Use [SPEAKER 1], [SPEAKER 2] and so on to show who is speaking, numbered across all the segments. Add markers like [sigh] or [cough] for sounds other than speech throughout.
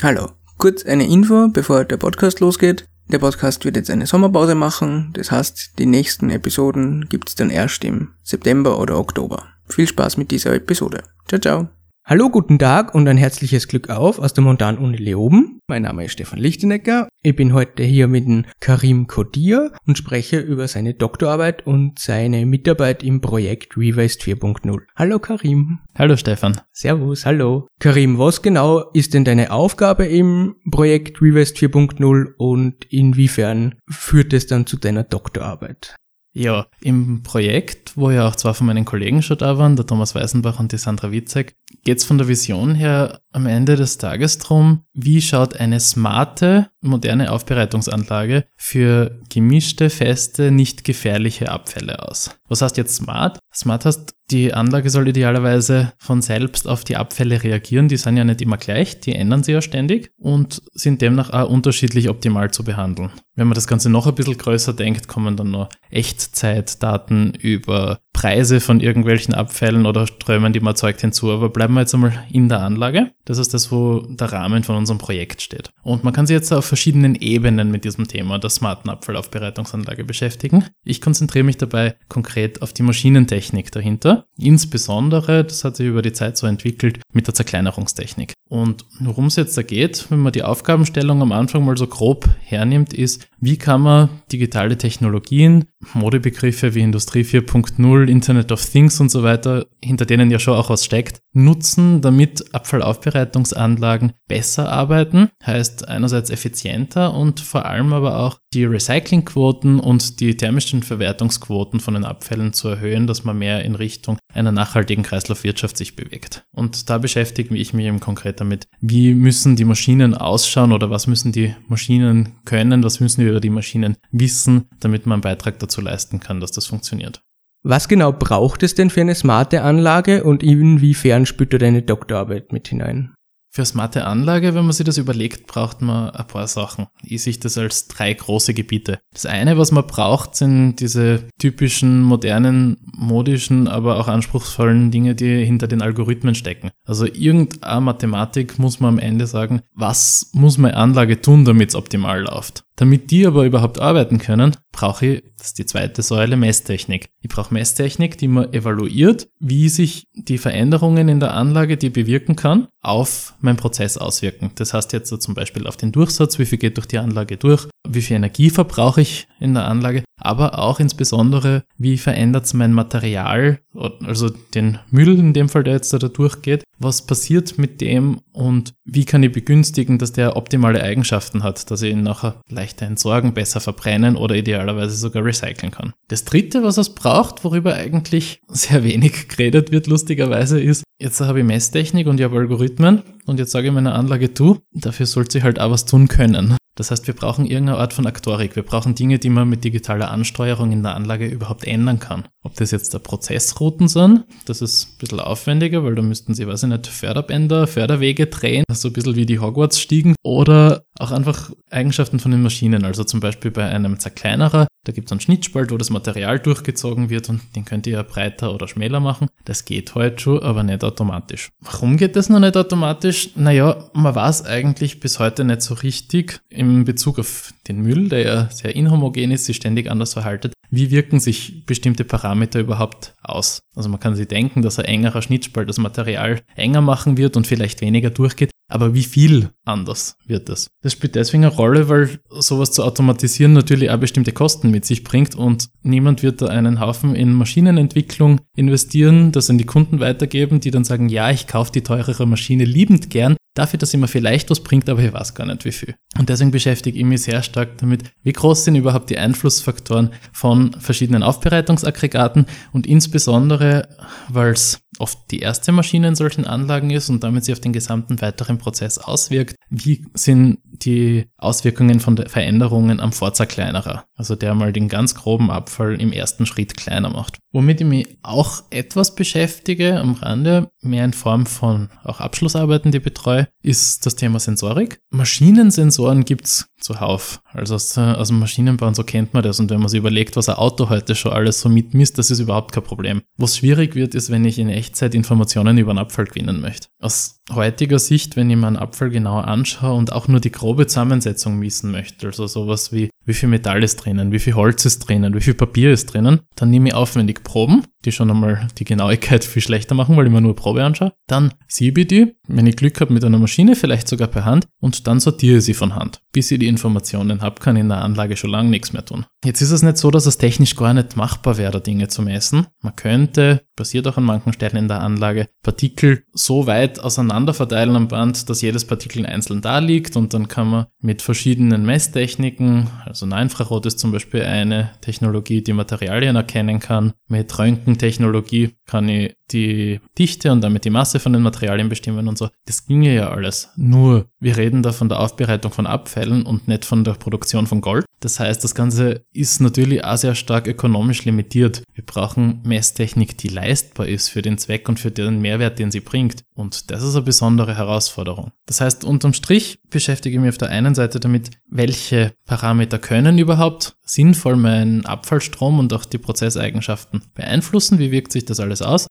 [SPEAKER 1] Hallo. Kurz eine Info, bevor der Podcast losgeht. Der Podcast wird jetzt eine Sommerpause machen, das heißt, die nächsten Episoden gibt's dann erst im September oder Oktober. Viel Spaß mit dieser Episode. Ciao, ciao. Hallo, guten Tag und ein herzliches Glück auf aus der Montan-Uni Leoben. Mein Name ist Stefan Lichtenecker. Ich bin heute hier mit dem Karim Kodir und spreche über seine Doktorarbeit und seine Mitarbeit im Projekt Rewaste 4.0. Hallo Karim.
[SPEAKER 2] Hallo Stefan.
[SPEAKER 1] Servus, hallo. Karim, was genau ist denn deine Aufgabe im Projekt Rewaste 4.0 und inwiefern führt es dann zu deiner Doktorarbeit?
[SPEAKER 2] Ja, im Projekt, wo ja auch zwei von meinen Kollegen schon da waren, der Thomas Weißenbach und die Sandra Witzek, geht es von der Vision her am Ende des Tages drum, wie schaut eine smarte, moderne Aufbereitungsanlage für gemischte, feste, nicht gefährliche Abfälle aus. Was heißt jetzt smart? Smart heißt, die Anlage soll idealerweise von selbst auf die Abfälle reagieren. Die sind ja nicht immer gleich, die ändern sich ja ständig und sind demnach auch unterschiedlich optimal zu behandeln. Wenn man das Ganze noch ein bisschen größer denkt, kommen dann noch Echtzeitdaten über Preise von irgendwelchen Abfällen oder Strömen, die man erzeugt, hinzu. Aber bleiben wir jetzt einmal in der Anlage. Das ist das, wo der Rahmen von unserem Projekt steht. Und man kann sich jetzt auf verschiedenen Ebenen mit diesem Thema der smarten Abfallaufbereitungsanlage beschäftigen. Ich konzentriere mich dabei konkret auf die Maschinentechnik dahinter. Insbesondere, das hat sich über die Zeit so entwickelt, mit der Zerkleinerungstechnik. Und worum es jetzt da geht, wenn man die Aufgabenstellung am Anfang mal so grob hernimmt, ist, wie kann man digitale Technologien, Modebegriffe wie Industrie 4.0, Internet of Things und so weiter, hinter denen ja schon auch was steckt, nutzen, damit Abfallaufbereitungsanlagen besser arbeiten, heißt einerseits effizienter und vor allem aber auch die Recyclingquoten und die thermischen Verwertungsquoten von den Abfällen zu erhöhen, dass man mehr in Richtung einer nachhaltigen Kreislaufwirtschaft sich bewegt. Und da beschäftige ich mich im Konkret damit, wie müssen die Maschinen ausschauen oder was müssen die Maschinen können, was müssen wir über die Maschinen wissen, damit man einen Beitrag dazu leisten kann, dass das funktioniert.
[SPEAKER 1] Was genau braucht es denn für eine smarte Anlage und inwiefern spürt du deine Doktorarbeit mit hinein?
[SPEAKER 2] Für smarte Anlage, wenn man sich das überlegt, braucht man ein paar Sachen. Ich sehe das als drei große Gebiete. Das eine, was man braucht, sind diese typischen, modernen, modischen, aber auch anspruchsvollen Dinge, die hinter den Algorithmen stecken. Also irgendeine Mathematik muss man am Ende sagen, was muss meine Anlage tun, damit es optimal läuft. Damit die aber überhaupt arbeiten können, brauche ich, das ist die zweite Säule, Messtechnik. Ich brauche Messtechnik, die man evaluiert, wie sich die Veränderungen in der Anlage, die bewirken kann, auf meinen Prozess auswirken. Das heißt jetzt so zum Beispiel auf den Durchsatz, wie viel geht durch die Anlage durch, wie viel Energie verbrauche ich in der Anlage, aber auch insbesondere, wie verändert es mein Material, also den Müll in dem Fall, der jetzt da durchgeht, was passiert mit dem und wie kann ich begünstigen, dass der optimale Eigenschaften hat, dass ich ihn nachher leichter entsorgen, besser verbrennen oder idealerweise sogar recyceln kann. Das dritte, was es braucht, worüber eigentlich sehr wenig geredet wird, lustigerweise, ist, jetzt habe ich Messtechnik und ich habe Algorithmen und jetzt sage ich meiner Anlage, du, dafür sollte sie halt auch was tun können. Das heißt, wir brauchen irgendeine Art von Aktorik. Wir brauchen Dinge, die man mit digitaler Ansteuerung in der Anlage überhaupt ändern kann. Ob das jetzt der Prozessrouten sind, das ist ein bisschen aufwendiger, weil da müssten sie, weiß ich nicht, Förderbänder, Förderwege drehen, so ein bisschen wie die Hogwarts-Stiegen, oder auch einfach Eigenschaften von den Maschinen. Also zum Beispiel bei einem Zerkleinerer, da gibt es einen Schnittspalt, wo das Material durchgezogen wird und den könnt ihr ja breiter oder schmäler machen. Das geht heute schon, aber nicht automatisch. Warum geht das noch nicht automatisch? Naja, man weiß eigentlich bis heute nicht so richtig in Bezug auf den Müll, der ja sehr inhomogen ist, sich ständig anders verhaltet. Wie wirken sich bestimmte Parameter überhaupt aus? Also man kann sich denken, dass ein engerer Schnittspalt das Material enger machen wird und vielleicht weniger durchgeht. Aber wie viel anders wird das? Das spielt deswegen eine Rolle, weil sowas zu automatisieren natürlich auch bestimmte Kosten mit sich bringt und niemand wird da einen Haufen in Maschinenentwicklung investieren, das an die Kunden weitergeben, die dann sagen, ja, ich kaufe die teurere Maschine liebend gern, dafür, dass sie mir vielleicht was bringt, aber ich weiß gar nicht wie viel. Und deswegen beschäftige ich mich sehr stark damit, wie groß sind überhaupt die Einflussfaktoren von verschiedenen Aufbereitungsaggregaten und insbesondere, weil es oft die erste Maschine in solchen Anlagen ist und damit sie auf den gesamten weiteren Prozess auswirkt. Wie sind die Auswirkungen von Veränderungen am Vorzerkleinerer? Also der mal den ganz groben Abfall im ersten Schritt kleiner macht. Womit ich mich auch etwas beschäftige am Rande, mehr in Form von auch Abschlussarbeiten, die ich betreue, ist das Thema Sensorik. Maschinensensoren gibt's zuhauf. Also aus, aus dem Maschinenbau und so kennt man das. Und wenn man sich überlegt, was ein Auto heute schon alles so mitmisst, das ist überhaupt kein Problem. Was schwierig wird, ist, wenn ich in Echtzeit Informationen über einen Abfall gewinnen möchte. Aus heutiger Sicht, wenn ich mir einen Abfall genauer anschaue und auch nur die grobe Zusammensetzung missen möchte, also sowas wie wie viel Metall ist drinnen, wie viel Holz ist drinnen, wie viel Papier ist drinnen, dann nehme ich aufwendig Proben, die schon einmal die Genauigkeit viel schlechter machen, weil ich mir nur Probe anschaue. Dann siebe ich die, wenn ich Glück habe mit einer Maschine, vielleicht sogar per Hand, und dann sortiere ich sie von Hand. Bis ich die Informationen habe, kann ich in der Anlage schon lange nichts mehr tun. Jetzt ist es nicht so, dass es technisch gar nicht machbar wäre, Dinge zu messen. Man könnte, passiert auch an manchen Stellen in der Anlage, Partikel so weit auseinander verteilen am Band, dass jedes Partikel einzeln da liegt und dann kann man mit verschiedenen Messtechniken, also Infrarot ist zum Beispiel eine Technologie, die Materialien erkennen kann. Mit Röntgentechnologie kann ich die Dichte und damit die Masse von den Materialien bestimmen und so. Das ginge ja alles. Nur, wir reden da von der Aufbereitung von Abfällen und nicht von der Produktion von Gold. Das heißt, das Ganze ist natürlich auch sehr stark ökonomisch limitiert. Wir brauchen Messtechnik, die leistbar ist für den Zweck und für den Mehrwert, den sie bringt. Und das ist eine besondere Herausforderung. Das heißt, unterm Strich beschäftige ich mich auf der einen Seite damit, welche Parameter können überhaupt sinnvoll meinen Abfallstrom und auch die Prozesseigenschaften beeinflussen. Wie wirkt sich das alles aus?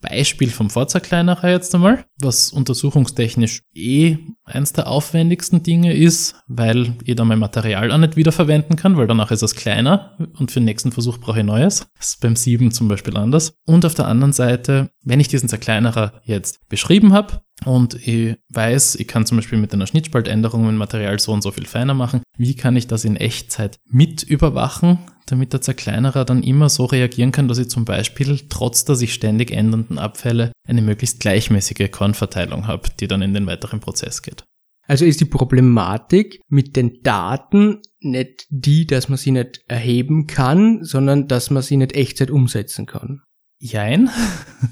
[SPEAKER 2] Beispiel vom Vorzerkleinerer jetzt einmal, was untersuchungstechnisch eh eins der aufwendigsten Dinge ist, weil ich da mein Material auch nicht wiederverwenden kann, weil danach ist es kleiner und für den nächsten Versuch brauche ich neues. Das ist beim 7 zum Beispiel anders. Und auf der anderen Seite, wenn ich diesen Zerkleinerer jetzt beschrieben habe, und ich weiß, ich kann zum Beispiel mit einer Schnittspaltänderung mein Material so und so viel feiner machen. Wie kann ich das in Echtzeit mit überwachen, damit der Zerkleinerer dann immer so reagieren kann, dass ich zum Beispiel trotz der sich ständig ändernden Abfälle eine möglichst gleichmäßige Kornverteilung habe, die dann in den weiteren Prozess geht.
[SPEAKER 1] Also ist die Problematik mit den Daten nicht die, dass man sie nicht erheben kann, sondern dass man sie nicht Echtzeit umsetzen kann.
[SPEAKER 2] Jein.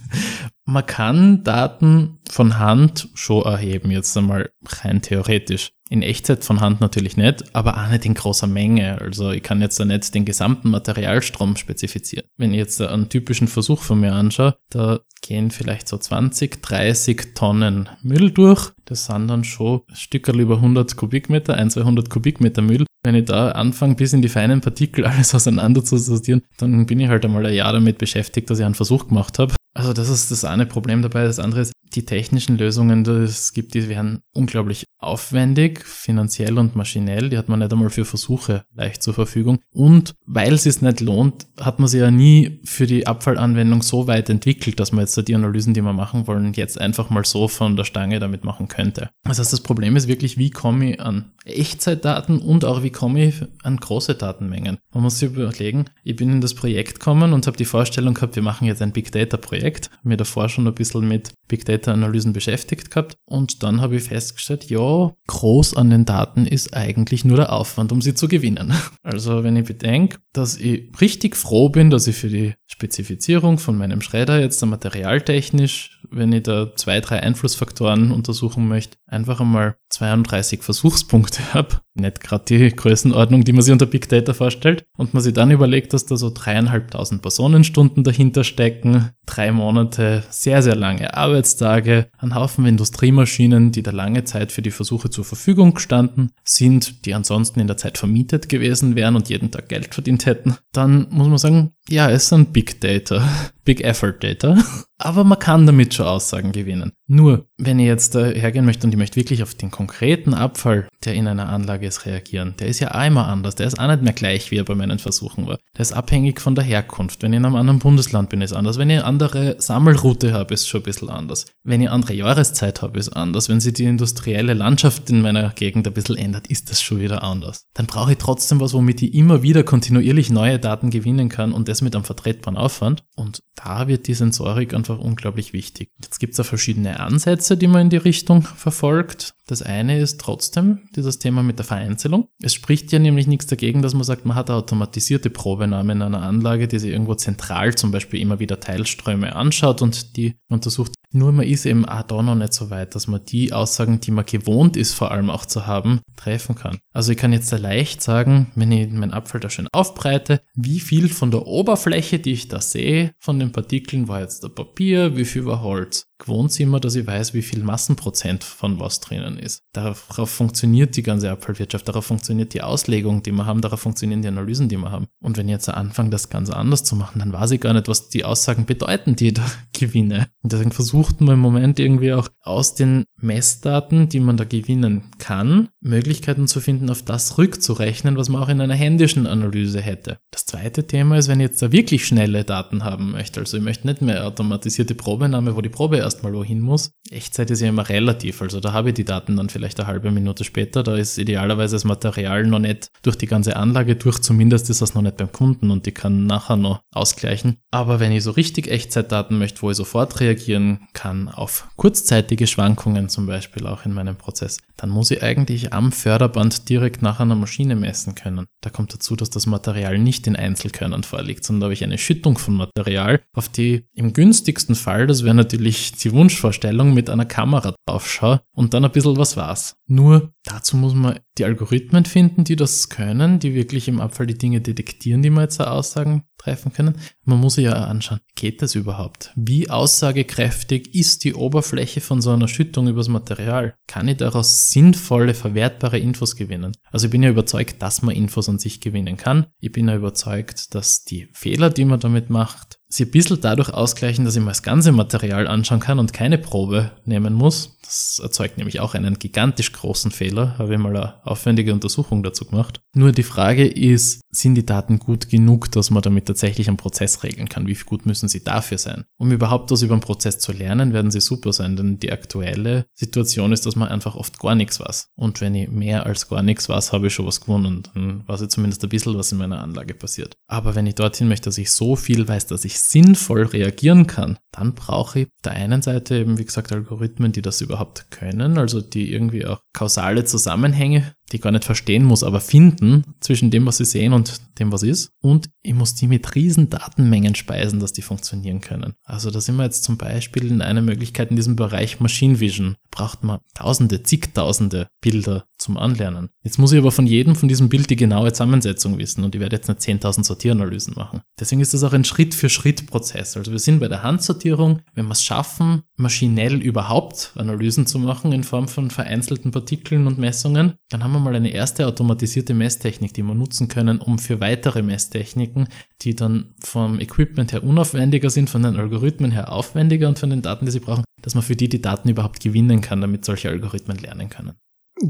[SPEAKER 2] [laughs] Man kann Daten von Hand schon erheben, jetzt einmal rein theoretisch. In Echtzeit von Hand natürlich nicht, aber auch nicht in großer Menge. Also ich kann jetzt da nicht den gesamten Materialstrom spezifizieren. Wenn ich jetzt einen typischen Versuch von mir anschaue, da gehen vielleicht so 20, 30 Tonnen Müll durch. Das sind dann schon Stückerl über 100 Kubikmeter, ein, 200 Kubikmeter Müll. Wenn ich da anfange, bis in die feinen Partikel alles auseinander zu sortieren, dann bin ich halt einmal ein Jahr damit beschäftigt, dass ich einen Versuch gemacht habe. Also das ist das eine Problem dabei. Das andere ist, die technischen Lösungen, die es gibt, die werden unglaublich aufwendig, finanziell und maschinell. Die hat man nicht einmal für Versuche leicht zur Verfügung. Und weil es sich nicht lohnt, hat man sie ja nie für die Abfallanwendung so weit entwickelt, dass man jetzt die Analysen, die wir machen wollen, jetzt einfach mal so von der Stange damit machen könnte. Das heißt, das Problem ist wirklich, wie komme ich an Echtzeitdaten und auch wie komme ich an große Datenmengen. Man muss sich überlegen, ich bin in das Projekt gekommen und habe die Vorstellung gehabt, wir machen jetzt ein Big Data Projekt. Mir davor schon ein bisschen mit Big Data Analysen beschäftigt gehabt und dann habe ich festgestellt, ja, groß an den Daten ist eigentlich nur der Aufwand, um sie zu gewinnen. [laughs] Also wenn ich bedenke, dass ich richtig froh bin, dass ich für die Spezifizierung von meinem Schredder jetzt materialtechnisch, wenn ich da zwei, drei Einflussfaktoren untersuchen möchte, einfach einmal 32 Versuchspunkte [laughs] habe. Nicht gerade die Größenordnung, die man sich unter Big Data vorstellt. Und man sich dann überlegt, dass da so dreieinhalbtausend Personenstunden dahinter stecken, drei Monate, sehr, sehr lange Arbeitstage, ein Haufen Industriemaschinen, die da lange Zeit für die Versuche zur Verfügung gestanden sind, die ansonsten in der Zeit vermietet gewesen wären und jeden Tag Geld verdient hätten. Dann muss man sagen, ja, es sind Big Data, [laughs] Big Effort Data, aber man kann damit schon Aussagen gewinnen. Nur, wenn ich jetzt äh, hergehen möchte und ich möchte wirklich auf den konkreten Abfall, der in einer Anlage ist, reagieren, der ist ja einmal anders, der ist auch nicht mehr gleich, wie er bei meinen Versuchen war. Der ist abhängig von der Herkunft. Wenn ich in einem anderen Bundesland bin, ist anders. Wenn ich eine andere Sammelroute habe, ist schon ein bisschen anders. Wenn ich andere Jahreszeit habe, ist anders. Wenn sich die industrielle Landschaft in meiner Gegend ein bisschen ändert, ist das schon wieder anders. Dann brauche ich trotzdem was, womit ich immer wieder kontinuierlich neue Daten gewinnen kann und das mit einem vertretbaren Aufwand. Und da wird die Sensorik einfach unglaublich wichtig. Jetzt gibt es ja verschiedene Ansätze, die man in die Richtung verfolgt. Das eine ist trotzdem dieses Thema mit der Vereinzelung. Es spricht ja nämlich nichts dagegen, dass man sagt, man hat automatisierte Probenahme in einer Anlage, die sich irgendwo zentral zum Beispiel immer wieder Teilströme anschaut und die untersucht. Nur man ist eben auch da noch nicht so weit, dass man die Aussagen, die man gewohnt ist, vor allem auch zu haben, treffen kann. Also ich kann jetzt sehr leicht sagen, wenn ich meinen Abfall da schön aufbreite, wie viel von der Oberfläche, die ich da sehe, von den Partikeln war jetzt der Papier, wie viel war Holz. Gewohnt sind immer, dass ich weiß, wie viel Massenprozent von was drinnen ist. Darauf funktioniert die ganze Abfallwirtschaft, darauf funktioniert die Auslegung, die wir haben, darauf funktionieren die Analysen, die wir haben. Und wenn ich jetzt anfange, das ganz anders zu machen, dann weiß ich gar nicht, was die Aussagen bedeuten, die ich da [laughs] gewinne. Und deswegen versucht man im Moment irgendwie auch aus den Messdaten, die man da gewinnen kann, Möglichkeiten zu finden, auf das rückzurechnen, was man auch in einer händischen Analyse hätte. Das zweite Thema ist, wenn ich jetzt da wirklich schnelle Daten haben möchte, also ich möchte nicht mehr automatisierte Probenahme, wo die Probe erstmal wohin muss. Echtzeit ist ja immer relativ, also da habe ich die Daten dann vielleicht eine halbe Minute später, da ist idealerweise das Material noch nicht durch die ganze Anlage durch, zumindest ist das noch nicht beim Kunden und die kann nachher noch ausgleichen. Aber wenn ich so richtig Echtzeitdaten möchte, wo ich sofort reagieren kann auf kurzzeitige Schwankungen zum Beispiel auch in meinem Prozess, dann muss ich eigentlich am Förderband direkt nach einer Maschine messen können. Da kommt dazu, dass das Material nicht in Einzelkörnern vorliegt, sondern da habe ich eine Schüttung von Material, auf die im günstigsten Fall, das wäre natürlich die Wunschvorstellung, mit einer Kamera drauf schaue und dann ein bisschen was war's. Nur dazu muss man die Algorithmen finden, die das können, die wirklich im Abfall die Dinge detektieren, die man jetzt Aussagen treffen können. Man muss sich ja anschauen, geht das überhaupt? Wie aussagekräftig ist die Oberfläche von so einer Schüttung übers Material? Kann ich daraus sinnvolle, verwertbare Infos gewinnen? Also ich bin ja überzeugt, dass man Infos an sich gewinnen kann. Ich bin ja überzeugt, dass die Fehler, die man damit macht, sie ein bisschen dadurch ausgleichen, dass ich mir das ganze Material anschauen kann und keine Probe nehmen muss. Das erzeugt nämlich auch einen gigantisch großen Fehler. Habe ich mal eine aufwendige Untersuchung dazu gemacht. Nur die Frage ist, sind die Daten gut genug, dass man damit tatsächlich einen Prozess regeln kann? Wie gut müssen sie dafür sein? Um überhaupt was über einen Prozess zu lernen, werden sie super sein, denn die aktuelle Situation ist, dass man einfach oft gar nichts weiß. Und wenn ich mehr als gar nichts weiß, habe ich schon was gewonnen. Dann weiß ich zumindest ein bisschen, was in meiner Anlage passiert. Aber wenn ich dorthin möchte, dass ich so viel weiß, dass ich sinnvoll reagieren kann, dann brauche ich auf der einen Seite eben, wie gesagt, Algorithmen, die das überhaupt können, also die irgendwie auch kausale Zusammenhänge die gar nicht verstehen muss, aber finden zwischen dem, was sie sehen und dem, was ist. Und ich muss die mit riesen Datenmengen speisen, dass die funktionieren können. Also da sind wir jetzt zum Beispiel in einer Möglichkeit in diesem Bereich Machine Vision. Braucht man tausende, zigtausende Bilder zum Anlernen. Jetzt muss ich aber von jedem von diesem Bild die genaue Zusammensetzung wissen und ich werde jetzt nicht 10.000 Sortieranalysen machen. Deswegen ist das auch ein Schritt-für-Schritt-Prozess. Also wir sind bei der Handsortierung, wenn wir es schaffen, maschinell überhaupt Analysen zu machen in Form von vereinzelten Partikeln und Messungen, dann haben wir mal eine erste automatisierte Messtechnik, die wir nutzen können, um für weitere Messtechniken, die dann vom Equipment her unaufwendiger sind, von den Algorithmen her aufwendiger und von den Daten, die sie brauchen, dass man für die die Daten überhaupt gewinnen kann, damit solche Algorithmen lernen können.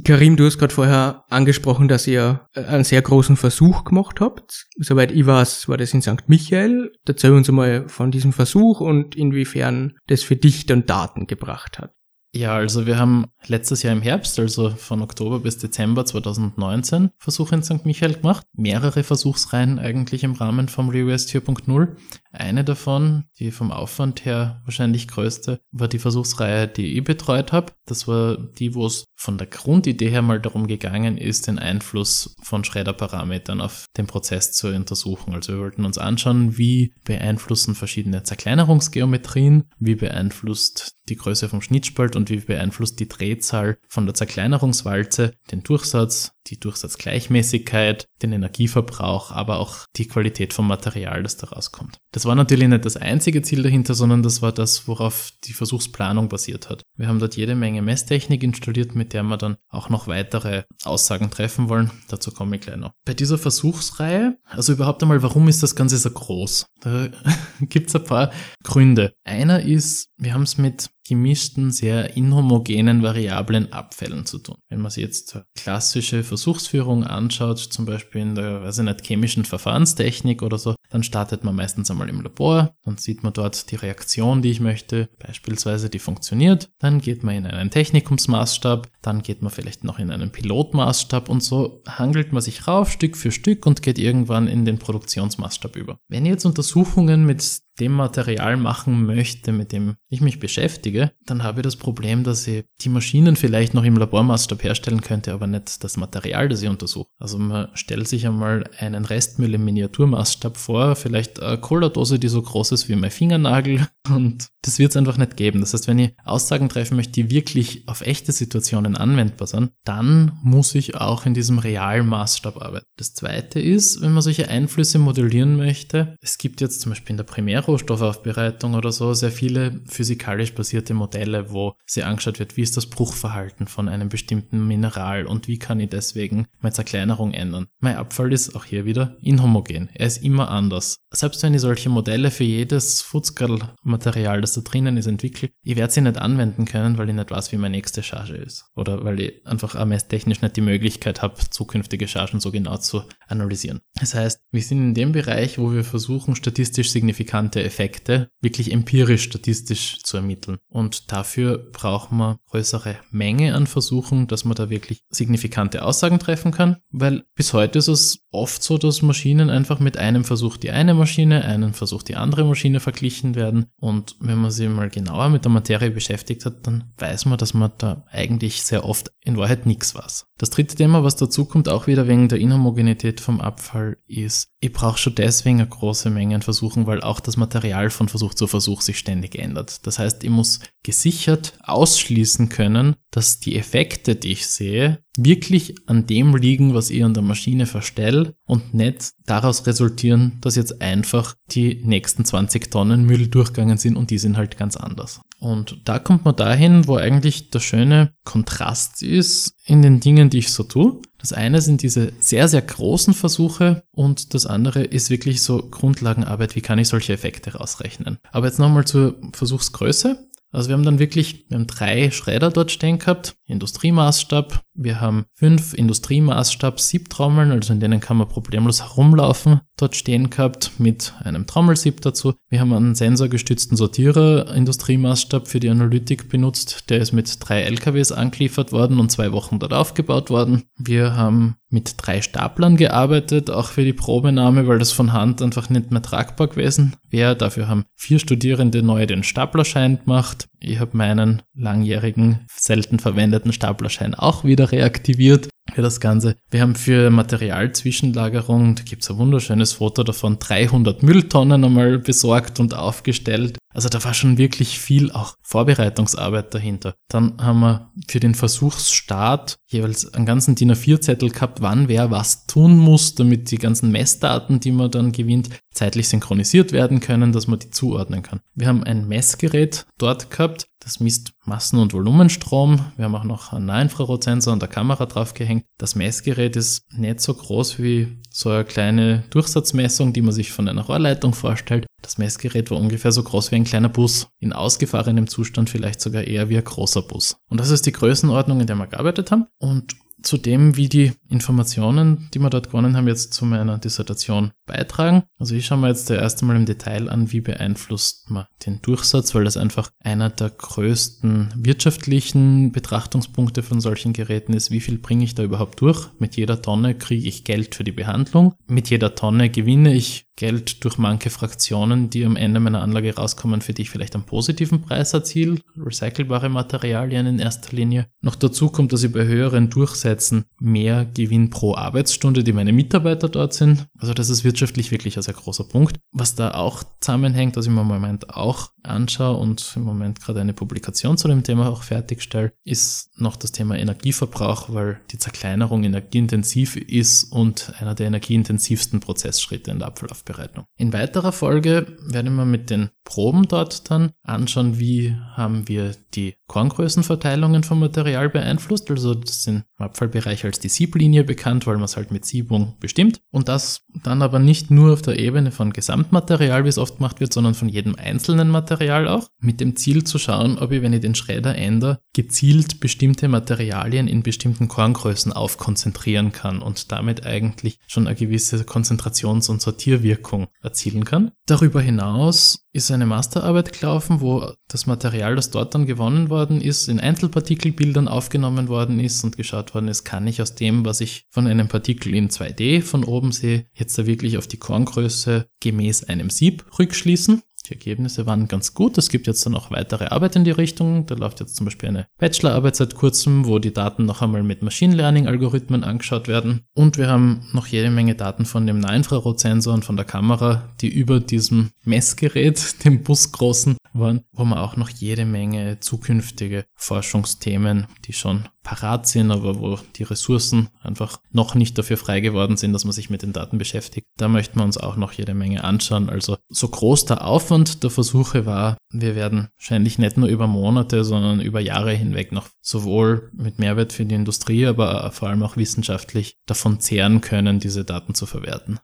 [SPEAKER 1] Karim, du hast gerade vorher angesprochen, dass ihr einen sehr großen Versuch gemacht habt. Soweit ich weiß, war das in St. Michael. Erzähl uns einmal von diesem Versuch und inwiefern das für dich dann Daten gebracht hat.
[SPEAKER 2] Ja, also wir haben letztes Jahr im Herbst, also von Oktober bis Dezember 2019, Versuche in St. Michael gemacht. Mehrere Versuchsreihen eigentlich im Rahmen vom ReWest 4.0. Eine davon, die vom Aufwand her wahrscheinlich größte, war die Versuchsreihe, die ich betreut habe. Das war die, wo es von der Grundidee her mal darum gegangen ist, den Einfluss von Schredderparametern auf den Prozess zu untersuchen. Also wir wollten uns anschauen, wie beeinflussen verschiedene Zerkleinerungsgeometrien, wie beeinflusst die Größe vom Schnittspalt und wie beeinflusst die Drehzahl von der Zerkleinerungswalze den Durchsatz, die Durchsatzgleichmäßigkeit, den Energieverbrauch, aber auch die Qualität vom Material, das daraus kommt. Das war natürlich nicht das einzige Ziel dahinter, sondern das war das, worauf die Versuchsplanung basiert hat. Wir haben dort jede Menge Messtechnik installiert, mit der wir dann auch noch weitere Aussagen treffen wollen. Dazu komme ich gleich noch. Bei dieser Versuchsreihe, also überhaupt einmal, warum ist das Ganze so groß? Da [laughs] gibt es ein paar Gründe. Einer ist, wir haben es mit gemischten, sehr inhomogenen variablen Abfällen zu tun. Wenn man sich jetzt klassische Versuchsführung anschaut, zum Beispiel in der, weiß ich nicht, chemischen Verfahrenstechnik oder so, dann startet man meistens einmal im Labor, dann sieht man dort die Reaktion, die ich möchte, beispielsweise die funktioniert, dann geht man in einen Technikumsmaßstab, dann geht man vielleicht noch in einen Pilotmaßstab und so hangelt man sich rauf Stück für Stück und geht irgendwann in den Produktionsmaßstab über. Wenn ich jetzt Untersuchungen mit dem Material machen möchte, mit dem ich mich beschäftige, dann habe ich das Problem, dass ich die Maschinen vielleicht noch im Labormaßstab herstellen könnte, aber nicht das Material, das ich untersuche. Also man stellt sich einmal einen Restmüll im Miniaturmaßstab vor, vielleicht eine Cola-Dose, die so groß ist wie mein Fingernagel [laughs] und das wird es einfach nicht geben. Das heißt, wenn ich Aussagen treffen möchte, die wirklich auf echte Situationen anwendbar sind, dann muss ich auch in diesem realen Maßstab arbeiten. Das zweite ist, wenn man solche Einflüsse modellieren möchte, es gibt jetzt zum Beispiel in der Primär Nährrohstoffaufbereitung oder so sehr viele physikalisch basierte Modelle, wo sie angeschaut wird, wie ist das Bruchverhalten von einem bestimmten Mineral und wie kann ich deswegen meine Zerkleinerung ändern. Mein Abfall ist auch hier wieder inhomogen. Er ist immer anders. Selbst wenn ich solche Modelle für jedes Futzgerl-Material, das da drinnen ist, entwickle, ich werde sie nicht anwenden können, weil ich nicht weiß, wie meine nächste Charge ist. Oder weil ich einfach technisch nicht die Möglichkeit habe, zukünftige Chargen so genau zu analysieren. Das heißt, wir sind in dem Bereich, wo wir versuchen, statistisch signifikante Effekte wirklich empirisch statistisch zu ermitteln. Und dafür brauchen wir größere Menge an Versuchen, dass man da wirklich signifikante Aussagen treffen kann, weil bis heute ist es oft so, dass Maschinen einfach mit einem Versuch die eine Maschine, einen Versuch die andere Maschine verglichen werden. Und wenn man sich mal genauer mit der Materie beschäftigt hat, dann weiß man, dass man da eigentlich sehr oft in Wahrheit nichts weiß. Das dritte Thema, was dazu kommt, auch wieder wegen der Inhomogenität vom Abfall, ist, ich brauche schon deswegen eine große Menge an Versuchen, weil auch das Material von Versuch zu Versuch sich ständig ändert. Das heißt, ich muss gesichert ausschließen können, dass die Effekte, die ich sehe, wirklich an dem liegen, was ich an der Maschine verstelle und nicht daraus resultieren, dass jetzt einfach die nächsten 20 Tonnen Müll durchgegangen sind und die sind halt ganz anders. Und da kommt man dahin, wo eigentlich der schöne Kontrast ist in den Dingen, die ich so tue. Das eine sind diese sehr, sehr großen Versuche und das andere ist wirklich so Grundlagenarbeit, wie kann ich solche Effekte rausrechnen. Aber jetzt nochmal zur Versuchsgröße. Also wir haben dann wirklich, wir haben drei Schredder dort stehen gehabt, Industriemaßstab. Wir haben fünf Industriemaßstab Siebtrommeln, also in denen kann man problemlos herumlaufen, dort stehen gehabt mit einem Trommelsieb dazu. Wir haben einen sensorgestützten Sortierer Industriemaßstab für die Analytik benutzt. Der ist mit drei LKWs angeliefert worden und zwei Wochen dort aufgebaut worden. Wir haben mit drei Staplern gearbeitet, auch für die Probenahme, weil das von Hand einfach nicht mehr tragbar gewesen wäre. Dafür haben vier Studierende neu den Staplerschein gemacht. Ich habe meinen langjährigen, selten verwendeten Staplerschein auch wieder reaktiviert für das Ganze. Wir haben für Materialzwischenlagerung, da gibt es ein wunderschönes Foto davon, 300 Mülltonnen einmal besorgt und aufgestellt. Also da war schon wirklich viel auch Vorbereitungsarbeit dahinter. Dann haben wir für den Versuchsstart jeweils einen ganzen DIN A4-Zettel gehabt, wann wer was tun muss, damit die ganzen Messdaten, die man dann gewinnt, zeitlich synchronisiert werden können, dass man die zuordnen kann. Wir haben ein Messgerät dort gehabt, das misst Massen- und Volumenstrom. Wir haben auch noch einen Nahinfrarotsensor und der Kamera draufgehängt. Das Messgerät ist nicht so groß wie so eine kleine Durchsatzmessung, die man sich von einer Rohrleitung vorstellt. Das Messgerät war ungefähr so groß wie ein kleiner Bus. In ausgefahrenem Zustand vielleicht sogar eher wie ein großer Bus. Und das ist die Größenordnung, in der wir gearbeitet haben. Und zu dem, wie die Informationen, die wir dort gewonnen haben, jetzt zu meiner Dissertation beitragen. Also ich schaue mir jetzt der erste Mal im Detail an, wie beeinflusst man den Durchsatz, weil das einfach einer der größten wirtschaftlichen Betrachtungspunkte von solchen Geräten ist. Wie viel bringe ich da überhaupt durch? Mit jeder Tonne kriege ich Geld für die Behandlung. Mit jeder Tonne gewinne ich Geld durch manche Fraktionen, die am Ende meiner Anlage rauskommen, für die ich vielleicht einen positiven Preis erziele, recycelbare Materialien in erster Linie. Noch dazu kommt, dass ich bei höheren Durchsätzen mehr Gewinn pro Arbeitsstunde, die meine Mitarbeiter dort sind. Also das ist wirtschaftlich wirklich ein sehr großer Punkt. Was da auch zusammenhängt, was ich mir im Moment auch anschaue und im Moment gerade eine Publikation zu dem Thema auch fertigstelle, ist noch das Thema Energieverbrauch, weil die Zerkleinerung energieintensiv ist und einer der energieintensivsten Prozessschritte in der Abfallaufbereitung. In weiterer Folge werden wir mit den Proben dort dann anschauen, wie haben wir die Korngrößenverteilungen vom Material beeinflusst. Also das sind Abfallbereich als die Sieblinie bekannt, weil man es halt mit Siebung bestimmt. Und das dann aber nicht nur auf der Ebene von Gesamtmaterial, wie es oft gemacht wird, sondern von jedem einzelnen Material auch, mit dem Ziel zu schauen, ob ich, wenn ich den Schredder ändere, gezielt bestimmte Materialien in bestimmten Korngrößen aufkonzentrieren kann und damit eigentlich schon eine gewisse Konzentrations- und Sortierwirkung erzielen kann. Darüber hinaus ist eine Masterarbeit gelaufen, wo das Material, das dort dann gewonnen worden ist, in Einzelpartikelbildern aufgenommen worden ist und geschaut worden ist, kann ich aus dem, was ich von einem Partikel in 2D von oben sehe, jetzt da wirklich auf die Korngröße gemäß einem Sieb rückschließen. Die Ergebnisse waren ganz gut. Es gibt jetzt dann auch weitere Arbeit in die Richtung. Da läuft jetzt zum Beispiel eine Bachelorarbeit seit kurzem, wo die Daten noch einmal mit Machine Learning Algorithmen angeschaut werden. Und wir haben noch jede Menge Daten von dem Nahinfrarotsensor und von der Kamera, die über diesem Messgerät, [laughs] dem busgroßen, waren, wo man auch noch jede Menge zukünftige Forschungsthemen, die schon parat sind, aber wo die Ressourcen einfach noch nicht dafür frei geworden sind, dass man sich mit den Daten beschäftigt. Da möchten wir uns auch noch jede Menge anschauen. Also so groß der Aufwand der Versuche war, wir werden wahrscheinlich nicht nur über Monate, sondern über Jahre hinweg noch sowohl mit Mehrwert für die Industrie, aber vor allem auch wissenschaftlich davon zehren können, diese Daten zu verwerten.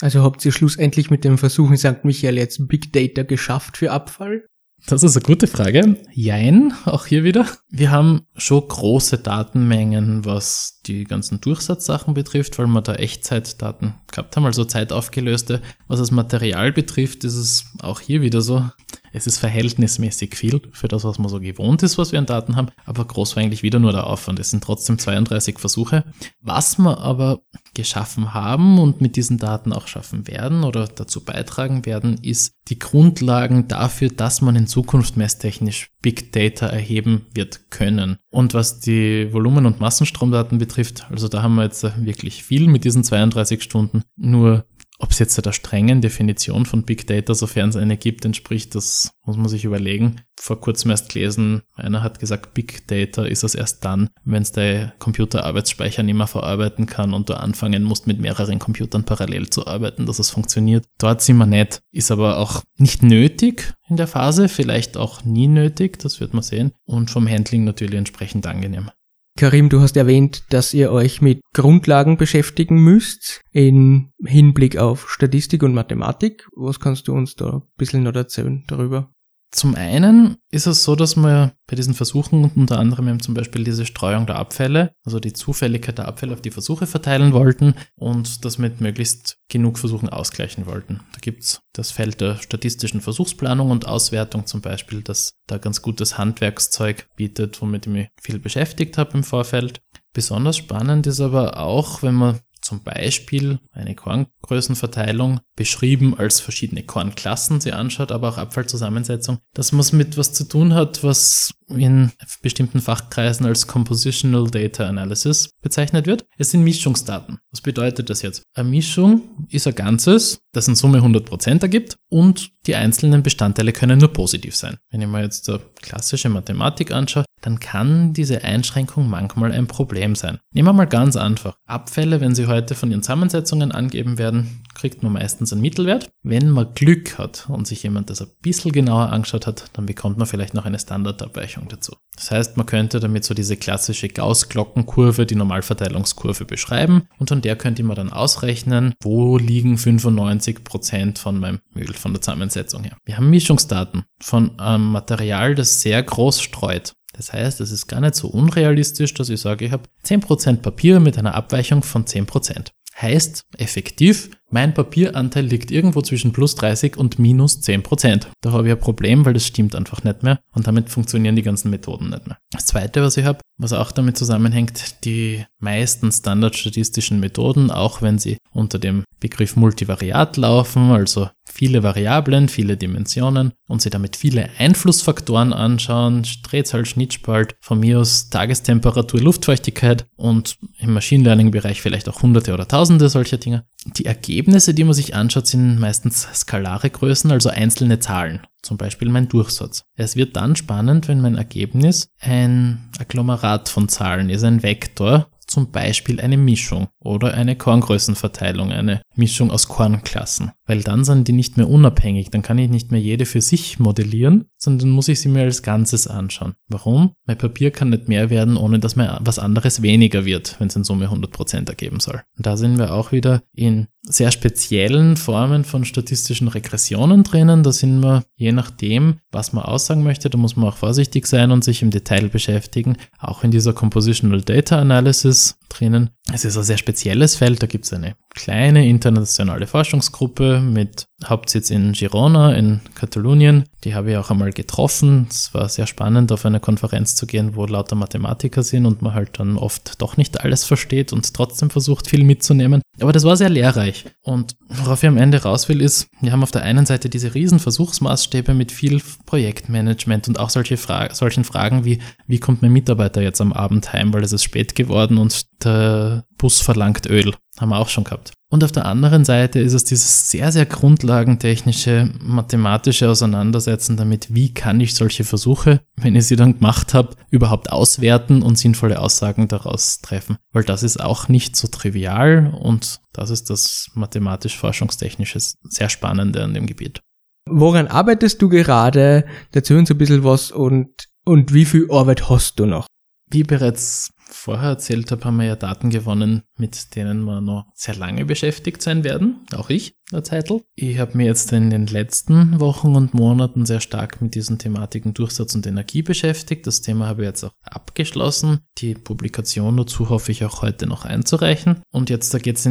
[SPEAKER 1] Also habt ihr schlussendlich mit dem Versuch in St. Michael jetzt Big Data geschafft für Abfall?
[SPEAKER 2] Das ist eine gute Frage. Jein, auch hier wieder. Wir haben schon große Datenmengen, was die ganzen Durchsatzsachen betrifft, weil wir da Echtzeitdaten gehabt haben, also zeitaufgelöste. Was das Material betrifft, ist es auch hier wieder so. Es ist verhältnismäßig viel für das, was man so gewohnt ist, was wir an Daten haben, aber groß war eigentlich wieder nur der Aufwand. Es sind trotzdem 32 Versuche. Was wir aber geschaffen haben und mit diesen Daten auch schaffen werden oder dazu beitragen werden, ist die Grundlagen dafür, dass man in Zukunft messtechnisch Big Data erheben wird können. Und was die Volumen- und Massenstromdaten betrifft, also da haben wir jetzt wirklich viel mit diesen 32 Stunden. Nur ob es jetzt der strengen Definition von Big Data, sofern es eine gibt, entspricht, das muss man sich überlegen. Vor kurzem erst gelesen, einer hat gesagt, Big Data ist es erst dann, wenn es der Computerarbeitsspeicher nicht mehr verarbeiten kann und du anfangen musst, mit mehreren Computern parallel zu arbeiten, dass es funktioniert. Dort sind wir nicht, ist aber auch nicht nötig in der Phase, vielleicht auch nie nötig, das wird man sehen. Und vom Handling natürlich entsprechend angenehm.
[SPEAKER 1] Karim, du hast erwähnt, dass ihr euch mit Grundlagen beschäftigen müsst in Hinblick auf Statistik und Mathematik. Was kannst du uns da ein bisschen noch erzählen darüber?
[SPEAKER 2] Zum einen ist es so, dass wir bei diesen Versuchen unter anderem eben zum Beispiel diese Streuung der Abfälle, also die Zufälligkeit der Abfälle auf die Versuche verteilen wollten und das mit möglichst genug Versuchen ausgleichen wollten. Da gibt's das Feld der statistischen Versuchsplanung und Auswertung zum Beispiel, das da ganz gutes Handwerkszeug bietet, womit ich mich viel beschäftigt habe im Vorfeld. Besonders spannend ist aber auch, wenn man zum Beispiel eine Korngrößenverteilung beschrieben als verschiedene Kornklassen sie anschaut, aber auch Abfallzusammensetzung, dass man es mit was zu tun hat, was in bestimmten Fachkreisen als Compositional Data Analysis bezeichnet wird. Es sind Mischungsdaten. Was bedeutet das jetzt? Eine Mischung ist ein Ganzes, das in Summe 100% ergibt und die einzelnen Bestandteile können nur positiv sein. Wenn ich mir jetzt die klassische Mathematik anschaue, dann kann diese Einschränkung manchmal ein Problem sein. Nehmen wir mal ganz einfach. Abfälle, wenn sie heute von ihren Zusammensetzungen angeben werden, kriegt man meistens einen Mittelwert. Wenn man Glück hat und sich jemand das ein bisschen genauer angeschaut hat, dann bekommt man vielleicht noch eine Standardabweichung dazu. Das heißt, man könnte damit so diese klassische Gauss-Glockenkurve, die Normalverteilungskurve beschreiben und an der könnte man dann ausrechnen, wo liegen 95% von meinem Müll, von der Zusammensetzung her. Wir haben Mischungsdaten von einem Material, das sehr groß streut. Das heißt, es ist gar nicht so unrealistisch, dass ich sage, ich habe 10% Papier mit einer Abweichung von 10%. Heißt effektiv, mein Papieranteil liegt irgendwo zwischen plus 30 und minus 10 Prozent. Da habe ich ein Problem, weil das stimmt einfach nicht mehr und damit funktionieren die ganzen Methoden nicht mehr. Das zweite, was ich habe, was auch damit zusammenhängt, die meisten standardstatistischen Methoden, auch wenn sie unter dem Begriff Multivariat laufen, also viele Variablen, viele Dimensionen und sie damit viele Einflussfaktoren anschauen, Drehzahl, Schnittspalt, von mir aus Tagestemperatur, Luftfeuchtigkeit und im Machine Learning Bereich vielleicht auch hunderte oder tausende solcher Dinge. Die Ergebnisse, die man sich anschaut, sind meistens skalare Größen, also einzelne Zahlen, zum Beispiel mein Durchsatz. Es wird dann spannend, wenn mein Ergebnis ein Agglomerat von Zahlen ist, ein Vektor, zum Beispiel eine Mischung oder eine Korngrößenverteilung, eine Mischung aus Kornklassen. Weil dann sind die nicht mehr unabhängig, dann kann ich nicht mehr jede für sich modellieren, sondern muss ich sie mir als Ganzes anschauen. Warum? Mein Papier kann nicht mehr werden, ohne dass mir was anderes weniger wird, wenn es in Summe 100% ergeben soll. Und da sind wir auch wieder in sehr speziellen Formen von statistischen Regressionen drinnen. Da sind wir, je nachdem, was man aussagen möchte, da muss man auch vorsichtig sein und sich im Detail beschäftigen. Auch in dieser Compositional Data Analysis Yes. Drinnen. Es ist ein sehr spezielles Feld, da gibt es eine kleine internationale Forschungsgruppe mit Hauptsitz in Girona in Katalonien. Die habe ich auch einmal getroffen. Es war sehr spannend, auf eine Konferenz zu gehen, wo lauter Mathematiker sind und man halt dann oft doch nicht alles versteht und trotzdem versucht, viel mitzunehmen. Aber das war sehr lehrreich. Und worauf ich am Ende raus will, ist, wir haben auf der einen Seite diese riesen Versuchsmaßstäbe mit viel Projektmanagement und auch solche Fra solchen Fragen wie, wie kommt mein Mitarbeiter jetzt am Abend heim, weil es ist spät geworden und der Bus verlangt Öl. Haben wir auch schon gehabt. Und auf der anderen Seite ist es dieses sehr, sehr grundlagentechnische, mathematische Auseinandersetzen damit, wie kann ich solche Versuche, wenn ich sie dann gemacht habe, überhaupt auswerten und sinnvolle Aussagen daraus treffen. Weil das ist auch nicht so trivial und das ist das mathematisch-forschungstechnische sehr Spannende an dem Gebiet.
[SPEAKER 1] Woran arbeitest du gerade? Erzähl uns ein bisschen was und, und wie viel Arbeit hast du noch?
[SPEAKER 2] Wie bereits vorher erzählt habe, haben wir ja Daten gewonnen, mit denen wir noch sehr lange beschäftigt sein werden. Auch ich, der Zeitl. Ich habe mir jetzt in den letzten Wochen und Monaten sehr stark mit diesen Thematiken Durchsatz und Energie beschäftigt. Das Thema habe ich jetzt auch abgeschlossen. Die Publikation dazu hoffe ich auch heute noch einzureichen. Und jetzt da geht es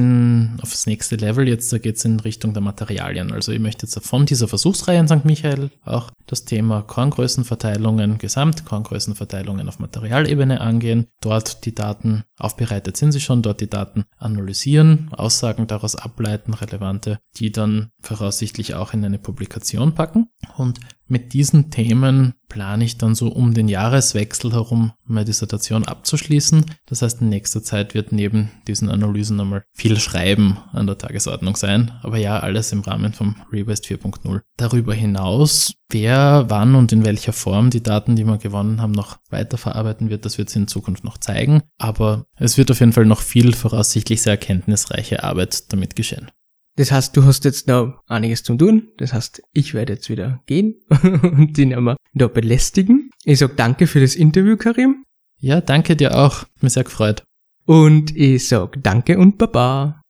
[SPEAKER 2] aufs nächste Level. Jetzt da geht es in Richtung der Materialien. Also ich möchte jetzt von dieser Versuchsreihe in St. Michael auch das Thema Korngrößenverteilungen, Gesamtkorngrößenverteilungen auf Materialebene angehen. Dort die Daten aufbereitet sind sie schon, dort die Daten analysieren, Aussagen daraus ableiten, relevante, die dann voraussichtlich auch in eine Publikation packen. Und mit diesen Themen plane ich dann so um den Jahreswechsel herum meine Dissertation abzuschließen. Das heißt, in nächster Zeit wird neben diesen Analysen nochmal viel Schreiben an der Tagesordnung sein. Aber ja, alles im Rahmen vom Rebest 4.0. Darüber hinaus, wer, wann und in welcher Form die Daten, die wir gewonnen haben, noch weiterverarbeiten wird, das wird es in Zukunft noch zeigen. Aber es wird auf jeden Fall noch viel voraussichtlich sehr erkenntnisreiche Arbeit damit geschehen.
[SPEAKER 1] Das heißt, du hast jetzt noch einiges zu tun. Das heißt, ich werde jetzt wieder gehen [laughs] und den einmal da belästigen. Ich sag danke für das Interview, Karim.
[SPEAKER 2] Ja, danke dir auch. Mir sehr gefreut.
[SPEAKER 1] Und ich sag danke und baba.